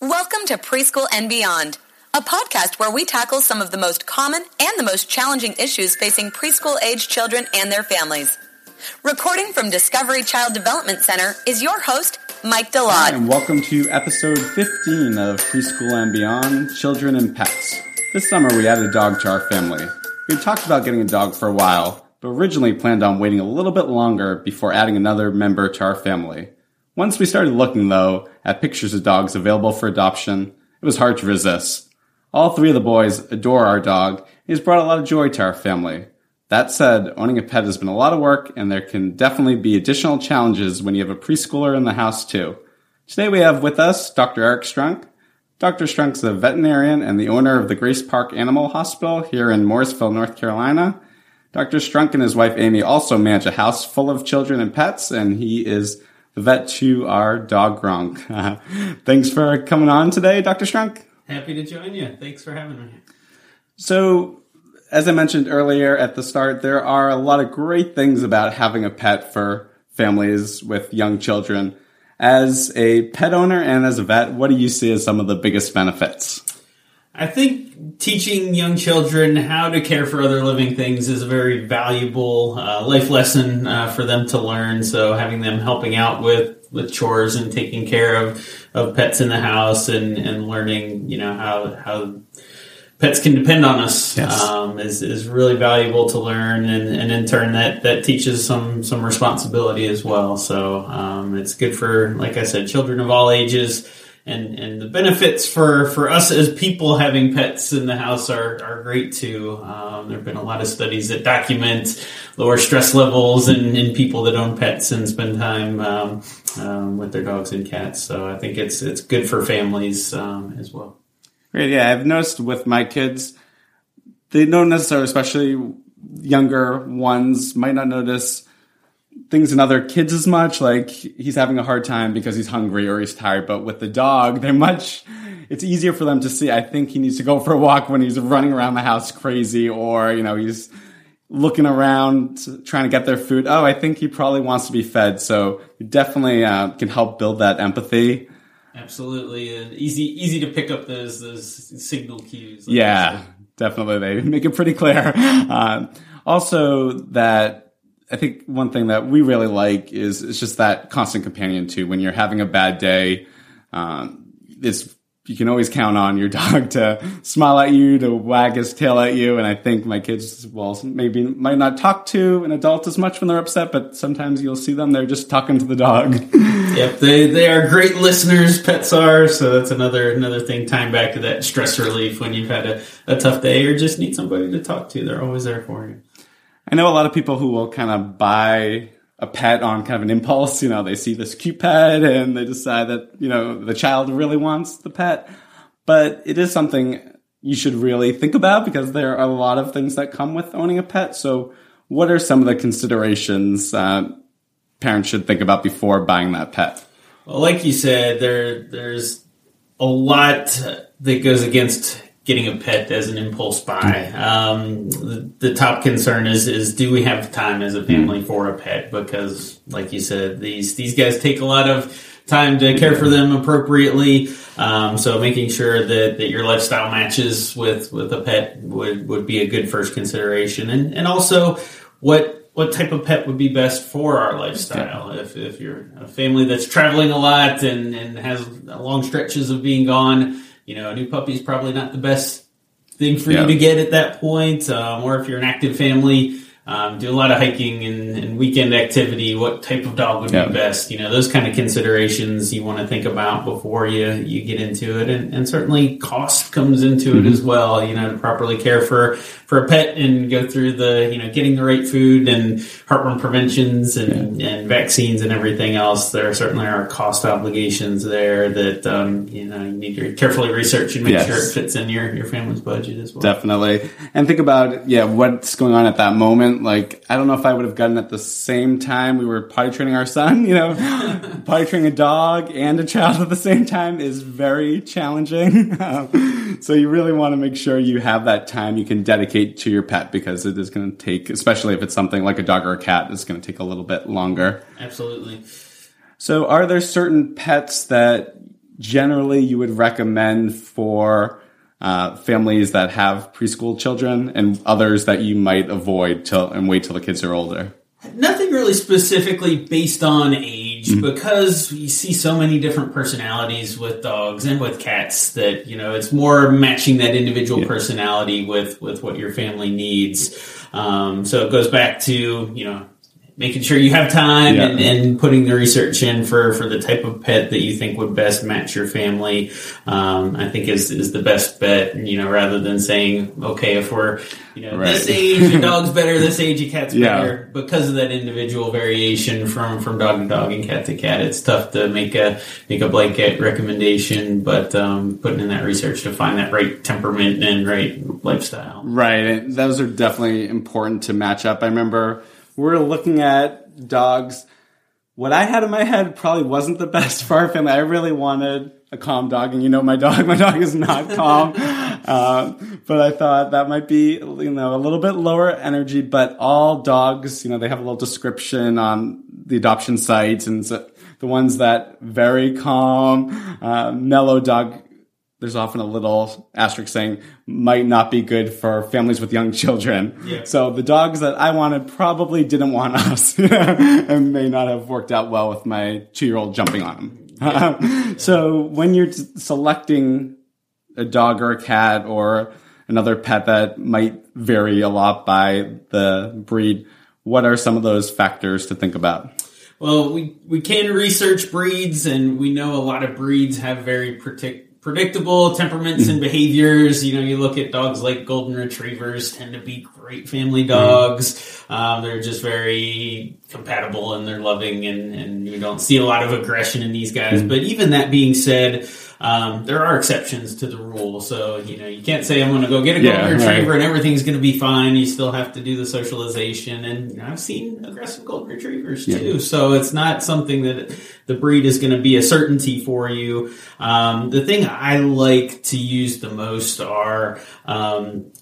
Welcome to Preschool and Beyond, a podcast where we tackle some of the most common and the most challenging issues facing preschool age children and their families. Recording from Discovery Child Development Center is your host, Mike Hi, DeLotte. and welcome to episode 15 of Preschool and Beyond Children and Pets. This summer we added a dog to our family. We talked about getting a dog for a while, but originally planned on waiting a little bit longer before adding another member to our family. Once we started looking, though, at pictures of dogs available for adoption, it was hard to resist. All three of the boys adore our dog, he's brought a lot of joy to our family. That said, owning a pet has been a lot of work, and there can definitely be additional challenges when you have a preschooler in the house, too. Today we have with us Dr. Erik Strunck. Dr. Strunck's a veterinarian and the owner of the Grace Park Animal Hospital here in Morrisville, North Carolina. Dr. Strunck and his wife Amy also manage a house full of children and pets, and he is vet to our dog Gronk. Thanks for coming on today, Dr. Strunck. Happy to join you. Thanks for having me. So, as I mentioned earlier at the start, there are a lot of great things about having a pet for families with young children. As a pet owner and as a vet, what do you see as some of the biggest benefits? I think teaching young children how to care for other living things is a very valuable uh, life lesson uh, for them to learn. So having them helping out with with chores and taking care of, of pets in the house and, and learning, you know, how how pets can depend on us Yes. um, is, is really valuable to learn and, and in turn that, that teaches some some responsibility as well so um, it's good for like I said children of all ages and and the benefits for for us as people having pets in the house are, are great too. Um, there have been a lot of studies that document lower stress levels in, in people that own pets and spend time um, um, with their dogs and cats. So I think it's it's good for families um, as well. Great. Yeah, I've noticed with my kids, they don't necessarily, especially younger ones, might not notice things in other kids as much. Like he's having a hard time because he's hungry or he's tired. But with the dog, they're much. It's easier for them to see. I think he needs to go for a walk when he's running around the house crazy, or you know he's looking around trying to get their food. Oh, I think he probably wants to be fed. So it definitely uh, can help build that empathy. Absolutely, and easy easy to pick up those those signal cues. like Yeah, definitely. They make it pretty clear. Uh, also, that I think one thing that we really like is it's just that constant companion too. When you're having a bad day, um, it's you can always count on your dog to smile at you, to wag his tail at you. And I think my kids, well, maybe might not talk to an adult as much when they're upset, but sometimes you'll see them, they're just talking to the dog. Yep, they they are great listeners. Pets are so that's another another thing. Tying back to that stress relief when you've had a, a tough day or just need somebody to talk to. They're always there for you. I know a lot of people who will kind of buy a pet on kind of an impulse. You know, they see this cute pet and they decide that, you know, the child really wants the pet. But it is something you should really think about because there are a lot of things that come with owning a pet. So, what are some of the considerations uh, parents should think about before buying that pet? Well, like you said, there there's a lot that goes against getting a pet as an impulse buy. Um, the, the top concern is is do we have time as a family for a pet? Because, like you said, these these guys take a lot of time to care for them appropriately. Um, so making sure that, that your lifestyle matches with, with a pet would, would be a good first consideration. And, and also what what type of pet would be best for our lifestyle. If, if you're a family that's traveling a lot and, and has long stretches of being gone, you know, a new puppy is probably not the best thing for Yeah. you to get at that point. Um, or if you're an active family, um, do a lot of hiking and, and weekend activity, what type of dog would Yeah. be best? You know, those kind of considerations you want to think about before you, you get into it. And, and certainly cost comes into Mm-hmm. it as well, you know, to properly care for, for a pet and go through the, you know, getting the right food and heartworm preventions and, and vaccines and everything else. There certainly are cost obligations there that, um, you know, you need to carefully research and make Yes. sure it fits in your, your family's budget as well. Definitely. And think about, yeah, what's going on at that moment. Like, I don't know if I would have gotten at the same time we were potty training our son, you know, potty training a dog and a child at the same time is very challenging. Um, so you really want to make sure you have that time you can dedicate to your pet because it is going to take, especially if it's something like a dog or a cat, it's going to take a little bit longer. Absolutely. So, are there certain pets that generally you would recommend for uh, families that have preschool children and others that you might avoid till and wait till the kids are older? Nothing really specifically based on age mm-hmm. because you see so many different personalities with dogs and with cats that you know it's more matching that individual yeah. personality with with what your family needs. Um, so it goes back to you know making sure you have time yeah. and, and, putting the research in for, for the type of pet that you think would best match your family, um, I think is, is the best bet, you know, rather than saying, okay, if we're, you know, right. this age, your dog's better, this age, your cat's yeah. better, because of that individual variation from, from dog to dog and cat to cat, it's tough to make a, make a blanket recommendation, but, um, putting in that research to find that right temperament and right lifestyle. Right. And those are definitely important to match up. I remember, we're looking at dogs. What I had in my head probably wasn't the best for our family. I really wanted a calm dog, and you know my dog. My dog is not calm, uh, but I thought that might be you know a little bit lower energy. But all dogs, you know, they have a little description on the adoption sites, and so the ones that very calm, uh, mellow dog there's often a little asterisk saying might not be good for families with young children. Yeah. So the dogs that I wanted probably didn't want us and may not have worked out well with my two year old jumping on them. Yeah. so when you're selecting a dog or a cat or another pet that might vary a lot by the breed, what are some of those factors to think about? Well, we, we can research breeds and we know a lot of breeds have very particular predictable temperaments and mm-hmm. behaviors. You know, you look at dogs like golden retrievers tend to be great family dogs. Mm-hmm. Um, they're just very compatible and they're loving and, and you don't see a lot of aggression in these guys. Mm-hmm. But even that being said, um, there are exceptions to the rule, so you know you can't say I'm going to go get a golden yeah, retriever right. and everything's going to be fine. You still have to do the socialization, and you know, I've seen aggressive golden retrievers too. Yeah. So it's not something that the breed is going to be a certainty for you. Um, the thing I like to use the most are um,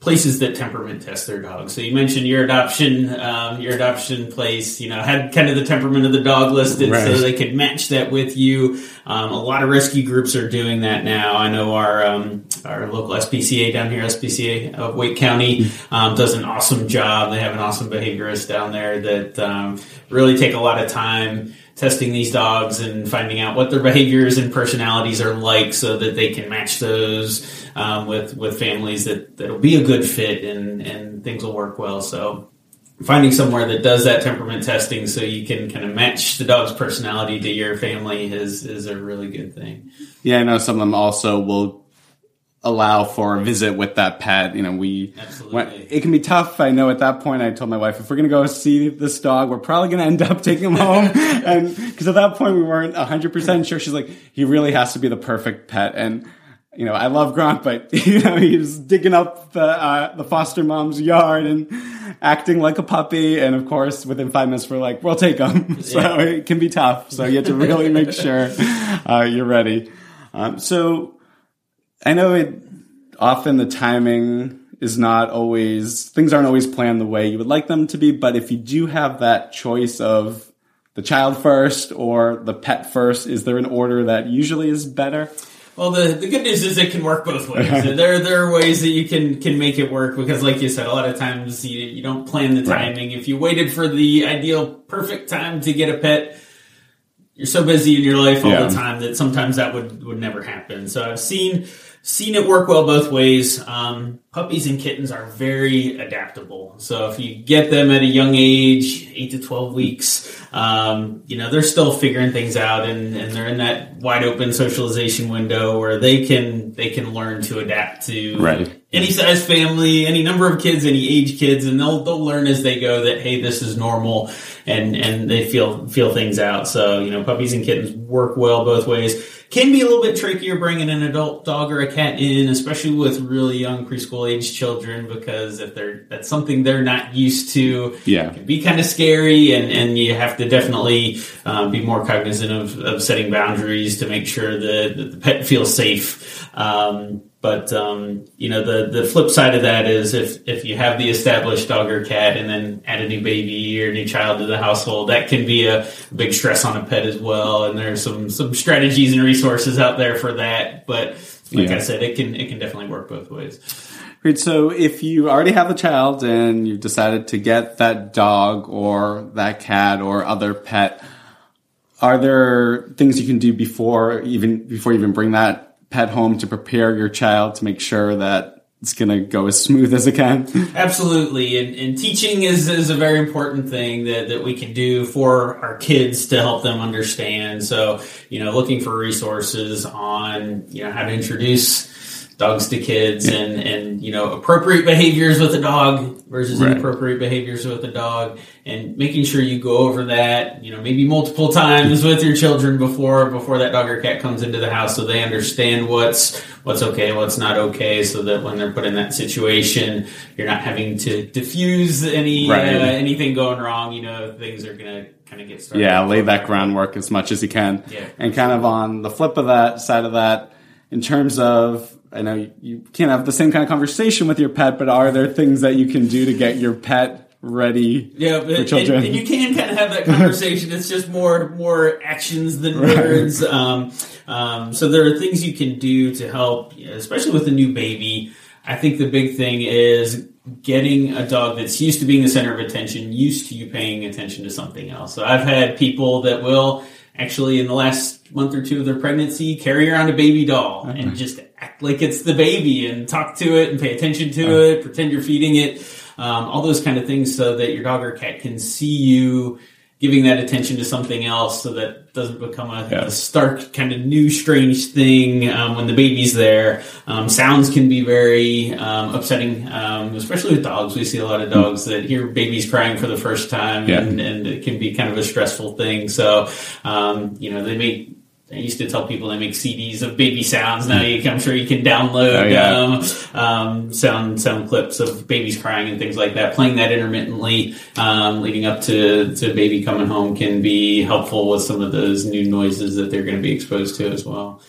places that temperament test their dogs. So you mentioned your adoption, um, your adoption place, you know, had kind of the temperament of the dog listed right. so they could match that with you. Um, a lot of rescue groups are doing that now. I know our, um, our local SPCA down here, SPCA of Wake County, um, does an awesome job. They have an awesome behaviorist down there that, um, really take a lot of time testing these dogs and finding out what their behaviors and personalities are like so that they can match those um, with with families that that'll be a good fit and and things will work well so finding somewhere that does that temperament testing so you can kind of match the dog's personality to your family is is a really good thing yeah i know some of them also will allow for a visit with that pet. You know, we went, it can be tough. I know at that point I told my wife if we're going to go see this dog, we're probably going to end up taking him home. and because at that point we weren't hundred percent sure. She's like, he really has to be the perfect pet. And you know, I love Gronk, but you know, he was digging up the uh, the foster mom's yard and acting like a puppy. And of course, within five minutes, we're like, we'll take him. so yeah. it can be tough. So you have to really make sure uh, you're ready. Um, so I know it often the timing is not always things aren't always planned the way you would like them to be, but if you do have that choice of the child first or the pet first, is there an order that usually is better? Well, the, the good news is it can work both ways. there there are ways that you can can make it work because, like you said, a lot of times you, you don't plan the timing. Right. If you waited for the ideal perfect time to get a pet, you're so busy in your life all yeah. the time that sometimes that would would never happen. So I've seen seen it work well both ways. Um, puppies and kittens are very adaptable. So if you get them at a young age, eight to 12 weeks, um, you know, they're still figuring things out and, and they're in that wide open socialization window where they can, they can learn to adapt to right. Any size family, any number of kids, any age kids, and they'll, they'll learn as they go that, hey, this is normal and, and they feel, feel things out. So, you know, puppies and kittens work well both ways can be a little bit trickier bringing an adult dog or a cat in, especially with really young preschool age children because if they're that's something they're not used to, Yeah. it can be kind of scary, and and you have to definitely um, be more cognizant of, of setting boundaries to make sure that, that the pet feels safe. Um, but um, you know the the flip side of that is if if you have the established dog or cat and then add a new baby or new child to the household, that can be a big stress on a pet as well. And there's some some strategies and resources out there for that. But like Yeah. I said, it can it can definitely work both ways. Great. So if you already have a child and you've decided to get that dog or that cat or other pet, are there things you can do before even before you even bring that pet home to prepare your child to make sure that it's going to go as smooth as it can? Absolutely, and, and teaching is, is a very important thing that, that we can do for our kids to help them understand. So, you know, looking for resources on you know how to introduce dogs to kids and and you know appropriate behaviors with a dog versus Right. inappropriate behaviors with a dog, and making sure you go over that you know maybe multiple times with your children before before that dog or cat comes into the house, so they understand what's what's okay, what's not okay, so that when they're put in that situation, you're not having to diffuse any Right. uh, anything going wrong. You know, things are gonna kind of get started. yeah, lay that groundwork as much as you can. Yeah. And kind of on the flip of that side of that, in terms of, I know you- can't have the same kind of conversation with your pet, but are there things that you can do to get your pet ready Yeah, for but, and, children? and you can kind of have that conversation. it's just more more actions than words. Um, um, so there are things you can do to help, especially with a new baby. I think the big thing is getting a dog that's used to being the center of attention, used to you paying attention to something else. So I've had people that will actually in the last month or two of their pregnancy carry around a baby doll and just act like it's the baby and talk to it and pay attention to it, pretend you're feeding it, um, all those kind of things so that your dog or cat can see you giving that attention to something else so that it doesn't become a, Yeah. a stark kind of new strange thing um, when the baby's there. Um, sounds can be very um, upsetting, um, especially with dogs. We see a lot of dogs that hear babies crying for the first time Yeah. and, and it can be kind of a stressful thing. So, um, you know, they may I used to tell people they make CDs of baby sounds. Now you, I'm sure you can download Oh, yeah. um, um, sound sound clips of babies crying and things like that. Playing that intermittently, um, leading up to to baby coming home, can be helpful with some of those new noises that they're going to be exposed to as well.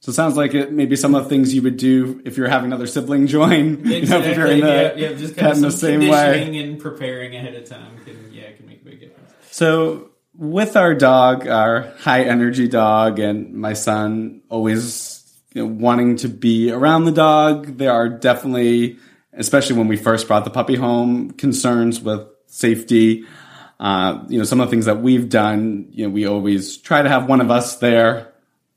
So it sounds like it maybe some of the things you would do if you're having another sibling join. You know, preparing the yeah, yeah, just kind in of the some same way. and preparing ahead of time can yeah can make a big difference. So with our dog, our high energy dog, and my son always you know, wanting to be around the dog, there are definitely, especially when we first brought the puppy home, concerns with safety. Uh, you know, some of the things that we've done, you know, we always try to have one of us there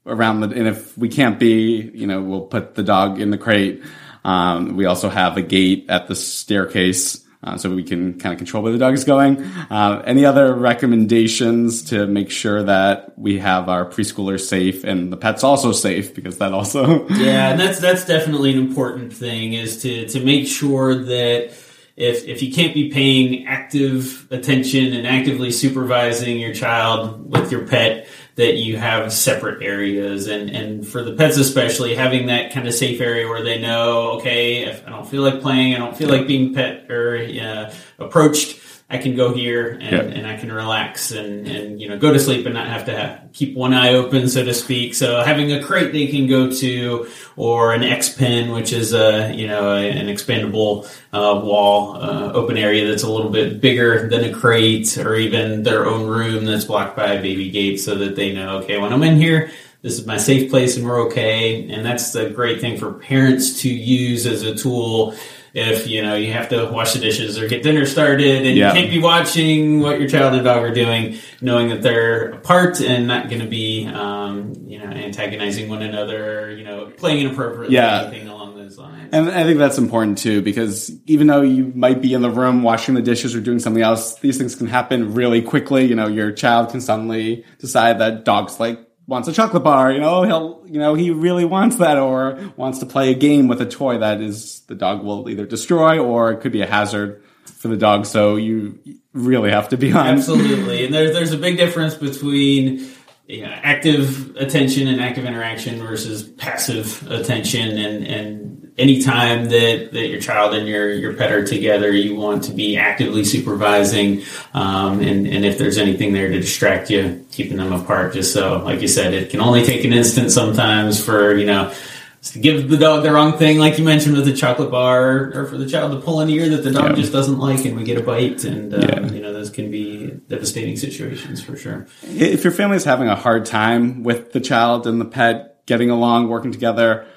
around the, and if we can't be, you know, we'll put the dog in the crate. Um, we also have a gate at the staircase. Uh, so we can kind of control where the dog is going. Uh, any other recommendations to make sure that we have our preschoolers safe and the pets also safe because that also yeah, and that's that's definitely an important thing is to to make sure that if if you can't be paying active attention and actively supervising your child with your pet that you have separate areas. And and for the pets especially having that kind of safe area where they know okay if I don't feel like playing I don't feel like being pet or uh, approached I can go here and, Yeah. and I can relax and, and you know go to sleep and not have to have, keep one eye open, so to speak. So having a crate they can go to, or an X pen, which is a you know a, an expandable uh, wall uh, open area that's a little bit bigger than a crate, or even their own room that's blocked by a baby gate, so that they know okay when I'm in here. This is my safe place and we're okay. And that's the great thing for parents to use as a tool if you know you have to wash the dishes or get dinner started and Yeah. you can't be watching what your child and dog are doing knowing that they're apart and not going to be um, you know antagonizing one another or, you know playing inappropriately Yeah. anything along those lines And I think that's important too, because even though you might be in the room washing the dishes or doing something else, these things can happen really quickly. You know, your child can suddenly decide that dog's like wants a chocolate bar. You know, he'll, you know, he really wants that, or wants to play a game with a toy that is the dog will either destroy or it could be a hazard for the dog. So you really have to be on. Absolutely, and there's there's a big difference between active attention and active interaction versus passive attention, and and anytime that, that your child and your, your pet are together, you want to be actively supervising. Um, and, and if there's anything there to distract you, keeping them apart, just so, like you said, it can only take an instant sometimes for, you know, to give the dog the wrong thing, like you mentioned with the chocolate bar, or for the child to pull an ear that the dog Yeah. just doesn't like, and we get a bite, and um, Yeah. you know those can be devastating situations for sure. If your family is having a hard time with the child and the pet getting along, working together,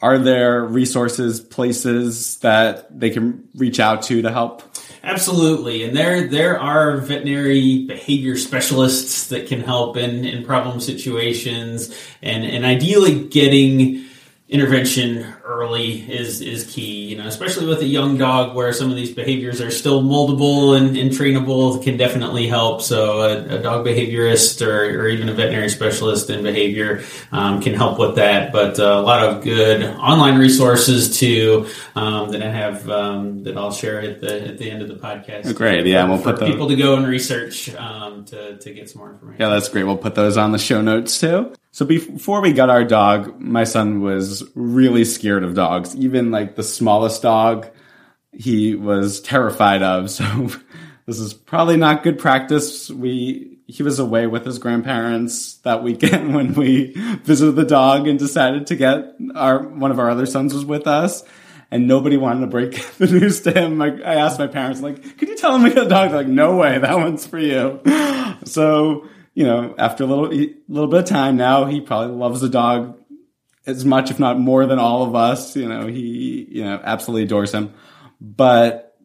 are there resources, places that they can reach out to to help? Absolutely, and there there are veterinary behavior specialists that can help in, in problem situations, and and ideally getting intervention early is is key. You know, especially with a young dog where some of these behaviors are still moldable and, and trainable, can definitely help. So a, a dog behaviorist or, or even a veterinary specialist in behavior um, can help with that. But uh, a lot of good online resources too um, that I have um, that I'll share at the at the end of the podcast. Great, yeah, we'll put those- people to go and research um, to to get some more information. Yeah, that's great. We'll put those on the show notes too. So before we got our dog, my son was really scared of dogs. Even like the smallest dog, he was terrified of. So this is probably not good practice. We he was away with his grandparents that weekend when we visited the dog and decided to get our one of our other sons was with us. And nobody wanted to break the news to him. I, I asked my parents, like, could you tell him we got a dog? They're like, no way, that one's for you. So, you know, after a little, little bit of time now, he probably loves the dog as much, if not more than all of us. You know, he, you know, absolutely adores him. But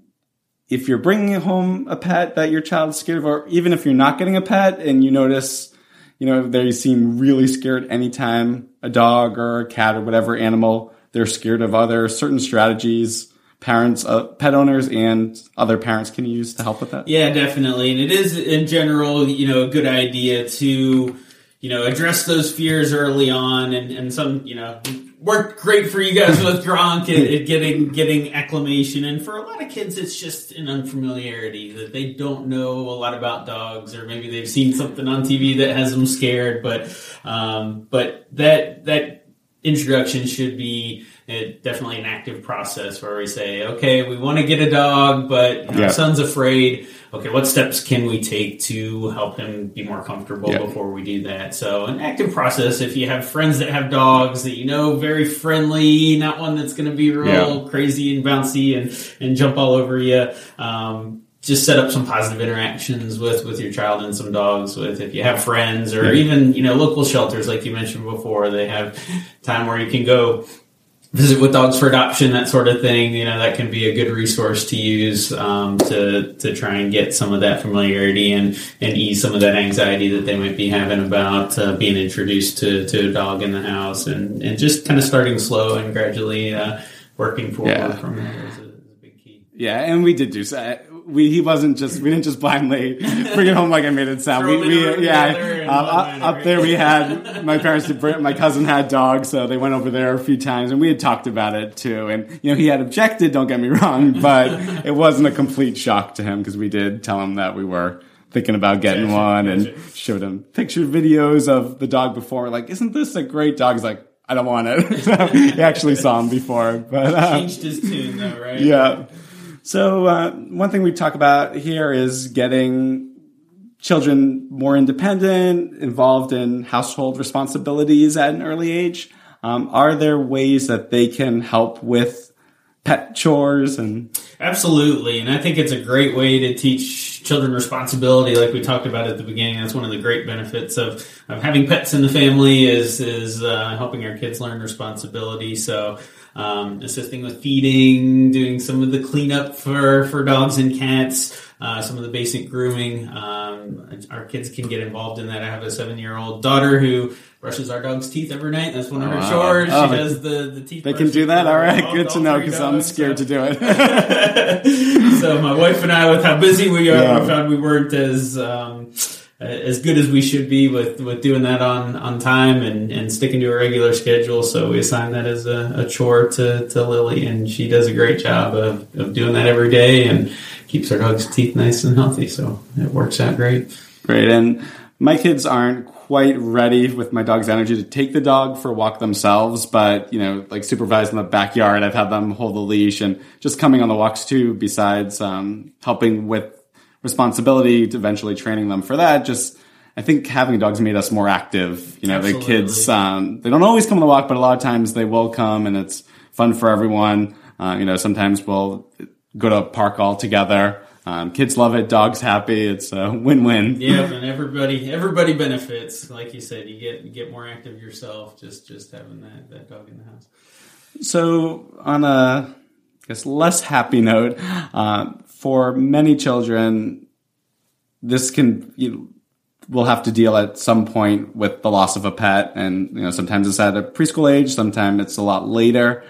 if you're bringing home a pet that your child's scared of, or even if you're not getting a pet and you notice, you know, they seem really scared anytime a dog or a cat or whatever animal they're scared of, other certain strategies parents, uh, pet owners, and other parents can use to help with that? Yeah, definitely. And it is in general, you know, a good idea to, you know, address those fears early on and, and some, you know, worked great for you guys with Gronk and, getting getting acclimation. And for a lot of kids, it's just an unfamiliarity that they don't know a lot about dogs, or maybe they've seen something on TV that has them scared. But um, but that that introduction should be uh, definitely an active process where we say, okay, we want to get a dog, but you know, Yeah. son's afraid. Okay, what steps can we take to help him be more comfortable Yeah. before we do that? So, an active process. If you have friends that have dogs that you know very friendly, not one that's going to be real Yeah. crazy and bouncy and and jump all over you. Um, just set up some positive interactions with with your child and some dogs with if you have friends or even you know local shelters like you mentioned before they have time where you can go visit with dogs for adoption that sort of thing you know that can be a good resource to use um, to to try and get some of that familiarity and and ease some of that anxiety that they might be having about uh, being introduced to to a dog in the house and and just kind of starting slow and gradually uh, working forward Yeah. from there is a, is a big key Yeah, and we did do so. We he wasn't just we didn't just blindly bring it home like I made it sound. We, them in a we yeah uh, up, up there we had my parents did my cousin had dogs, so they went over there a few times and we had talked about it too. And you know he had objected. Don't get me wrong, but it wasn't a complete shock to him because we did tell him that we were thinking about getting Gotcha, one and gotcha. showed him picture videos of the dog before. Like, isn't this a great dog? He's like. I don't want it. So he actually saw him before, but uh, changed his tune though right yeah. So uh, one thing we talk about here is getting children more independent, involved in household responsibilities at an early age. Um, are there ways that they can help with pet chores and Absolutely, and I think it's a great way to teach children responsibility, like we talked about at the beginning. That's one of the great benefits of, of having pets in the family is is uh, helping our kids learn responsibility. So, um, assisting with feeding, doing some of the cleanup for for dogs and cats, uh, some of the basic grooming. Um, our kids can get involved in that. I have a seven year old daughter who brushes our dog's teeth every night. That's one of her wow. chores. Oh, she does the the teeth. they can do that? All right, all- good to know because I'm scared so- to do it. so my wife and I, with how busy we are, Yeah. we found we weren't as um, as good as we should be with, with doing that on, on time and, and sticking to a regular schedule. So we assign that as a, a chore to, to Lily, and she does a great job of, of doing that every day and keeps our dog's teeth nice and healthy. So it works out great. Great. And my kids aren't quite ready with my dog's energy to take the dog for a walk themselves, but you know, like supervised in the backyard, I've had them hold the leash and just coming on the walks too. Besides um, helping with responsibility to eventually training them for that, just I think having dogs made us more active. You know, Absolutely. the kids um, they don't always come on the walk, but a lot of times they will come, and it's fun for everyone. Uh, you know, sometimes we'll go to a park all together. Um, kids love it, dogs happy. It's a win-win. Yeah, and everybody everybody benefits. Like you said, you get you get more active yourself just just having that, that dog in the house. So, on a I guess less happy note, uh, for many children, this can you will have to deal at some point with the loss of a pet, and you know sometimes it's at a preschool age, sometimes it's a lot later.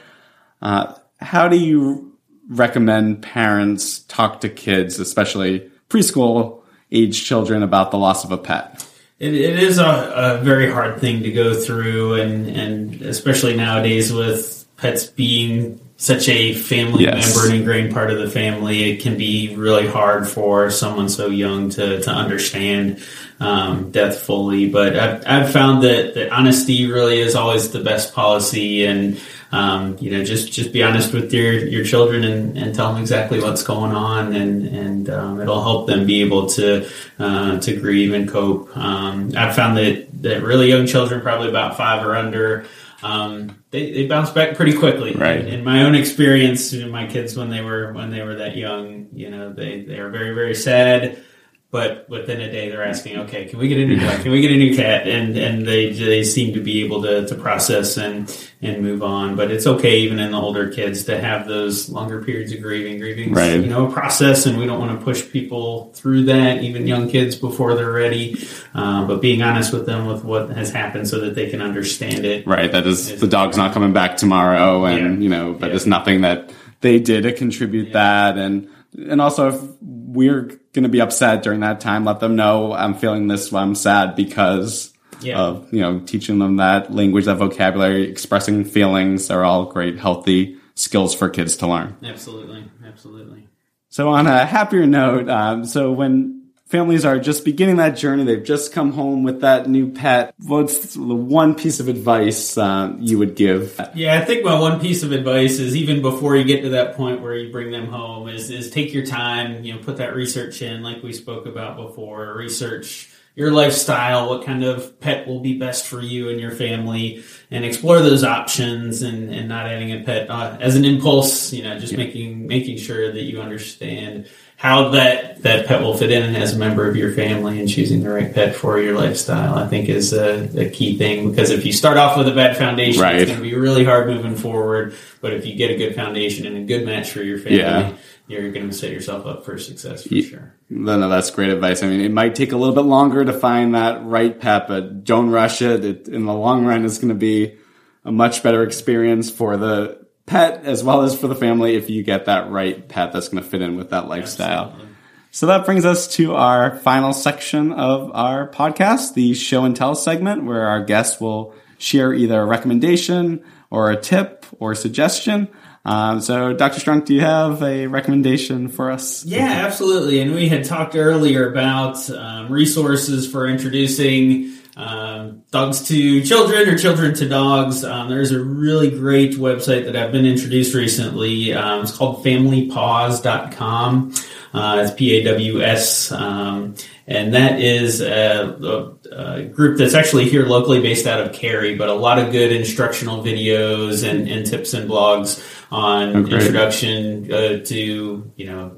Uh, how do you recommend parents talk to kids, especially preschool age children, about the loss of a pet? It, it is a, a very hard thing to go through, and, and especially nowadays with pets being such a family Yes. member, an ingrained part of the family, it can be really hard for someone so young to, to understand um, death fully. But I've, I've found that, that honesty really is always the best policy, and um, you know, just just be honest with your your children and, and tell them exactly what's going on, and and um, it'll help them be able to uh, to grieve and cope. Um, I've found that that really young children, probably about five or under. Um, they, they bounce back pretty quickly. Right. In my own experience, you know, my kids when they were when they were that young, you know, they they are very very sad. But within a day, they're asking, "Okay, can we get a new dog? Can we get a new cat?" And and they they seem to be able to, to process and and move on. But it's okay, even in the older kids, to have those longer periods of grieving. Grieving, Right. you know, a process, and we don't want to push people through that, even young kids, before they're ready. Um, but being honest with them with what has happened, so that they can understand it. Right. That is the dog's not coming back tomorrow, and Yeah. you know, but Yeah. it's nothing that they did to contribute that, and and also if we're going to be upset during that time, let them know I'm feeling this. I'm sad because Yeah. of you know teaching them that language, that vocabulary, expressing feelings are all great, healthy skills for kids to learn. Absolutely, absolutely. So on a happier note, um, so when families are just beginning that journey, they've just come home with that new pet. What's the one piece of advice uh, you would give? Yeah, I think my one piece of advice is even before you get to that point where you bring them home is is take your time, you know, put that research in like we spoke about before, research your lifestyle, what kind of pet will be best for you and your family, and explore those options and, and not adding a pet uh, as an impulse, you know, just making making sure that you understand how that, that pet will fit in as a member of your family and choosing the right pet for your lifestyle, I think is a, a key thing because if you start off with a bad foundation, Right. it's going to be really hard moving forward. But if you get a good foundation and a good match for your family, Yeah. You're going to set yourself up for success for Ye- sure. No, no, that's great advice. I mean, it might take a little bit longer to find that right pet, but don't rush it. it in the long run, it's going to be a much better experience for the pet as well as for the family if you get that right pet that's going to fit in with that lifestyle. Absolutely. So that brings us to our final section of our podcast, the show and tell segment, where our guests will share either a recommendation or a tip or suggestion. Um, so, Dr. Strunck, do you have a recommendation for us? Yeah, absolutely. And we had talked earlier about um, resources for introducing um, dogs to children or children to dogs. Um, there's a really great website that I've been introduced recently. Um, it's called familypaws.com. Uh, it's P A W S. Um, and that is a, a, a group that's actually here locally based out of Cary, but a lot of good instructional videos and, and tips and blogs on Oh, introduction uh, to, you know,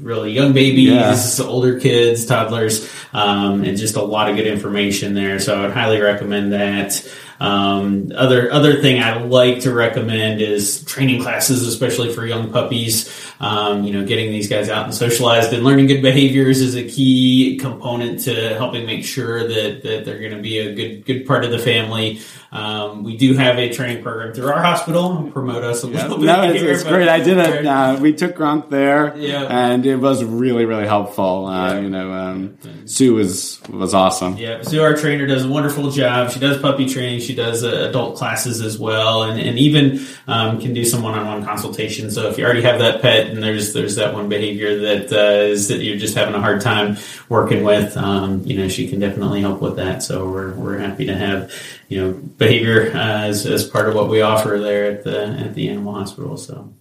really young babies, older kids, toddlers, um, and just a lot of good information there. So I would highly recommend that. Um, other other thing I like to recommend is training classes, especially for young puppies. Um, you know, getting these guys out and socialized and learning good behaviors is a key component to helping make sure that, that they're going to be a good good part of the family. Um, we do have a training program through our hospital. Promote us a little bit. No, it's, here, it's great. I did it. Uh, we took Gronk there, Yeah. and it was really, really helpful. Uh, Yeah. You know, um, Sue was was awesome. Yeah, Sue, our trainer, does a wonderful job. She does puppy training. She does uh, adult classes as well, and, and even um, can do some one-on-one consultation. So if you already have that pet and there's there's that one behavior that uh, is that you're just having a hard time working with, um, you know, she can definitely help with that. So we're we're happy to have you know behavior uh, as as part of what we offer there at the at the animal hospital. So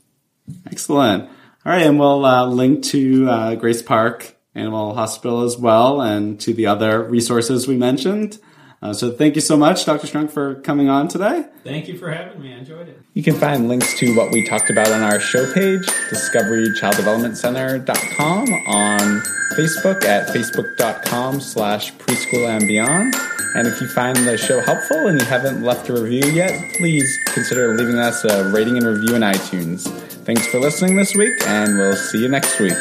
excellent. All right, and we'll uh, link to uh, Grace Park Animal Hospital as well, and to the other resources we mentioned. Uh, so thank you so much, Dr. Strunck, for coming on today. Thank you for having me. I enjoyed it. You can find links to what we talked about on our show page, discoverychilddevelopmentcenter.com, on Facebook at facebook.com slash preschool and beyond. And if you find the show helpful and you haven't left a review yet, please consider leaving us a rating and review in iTunes. Thanks for listening this week, and we'll see you next week.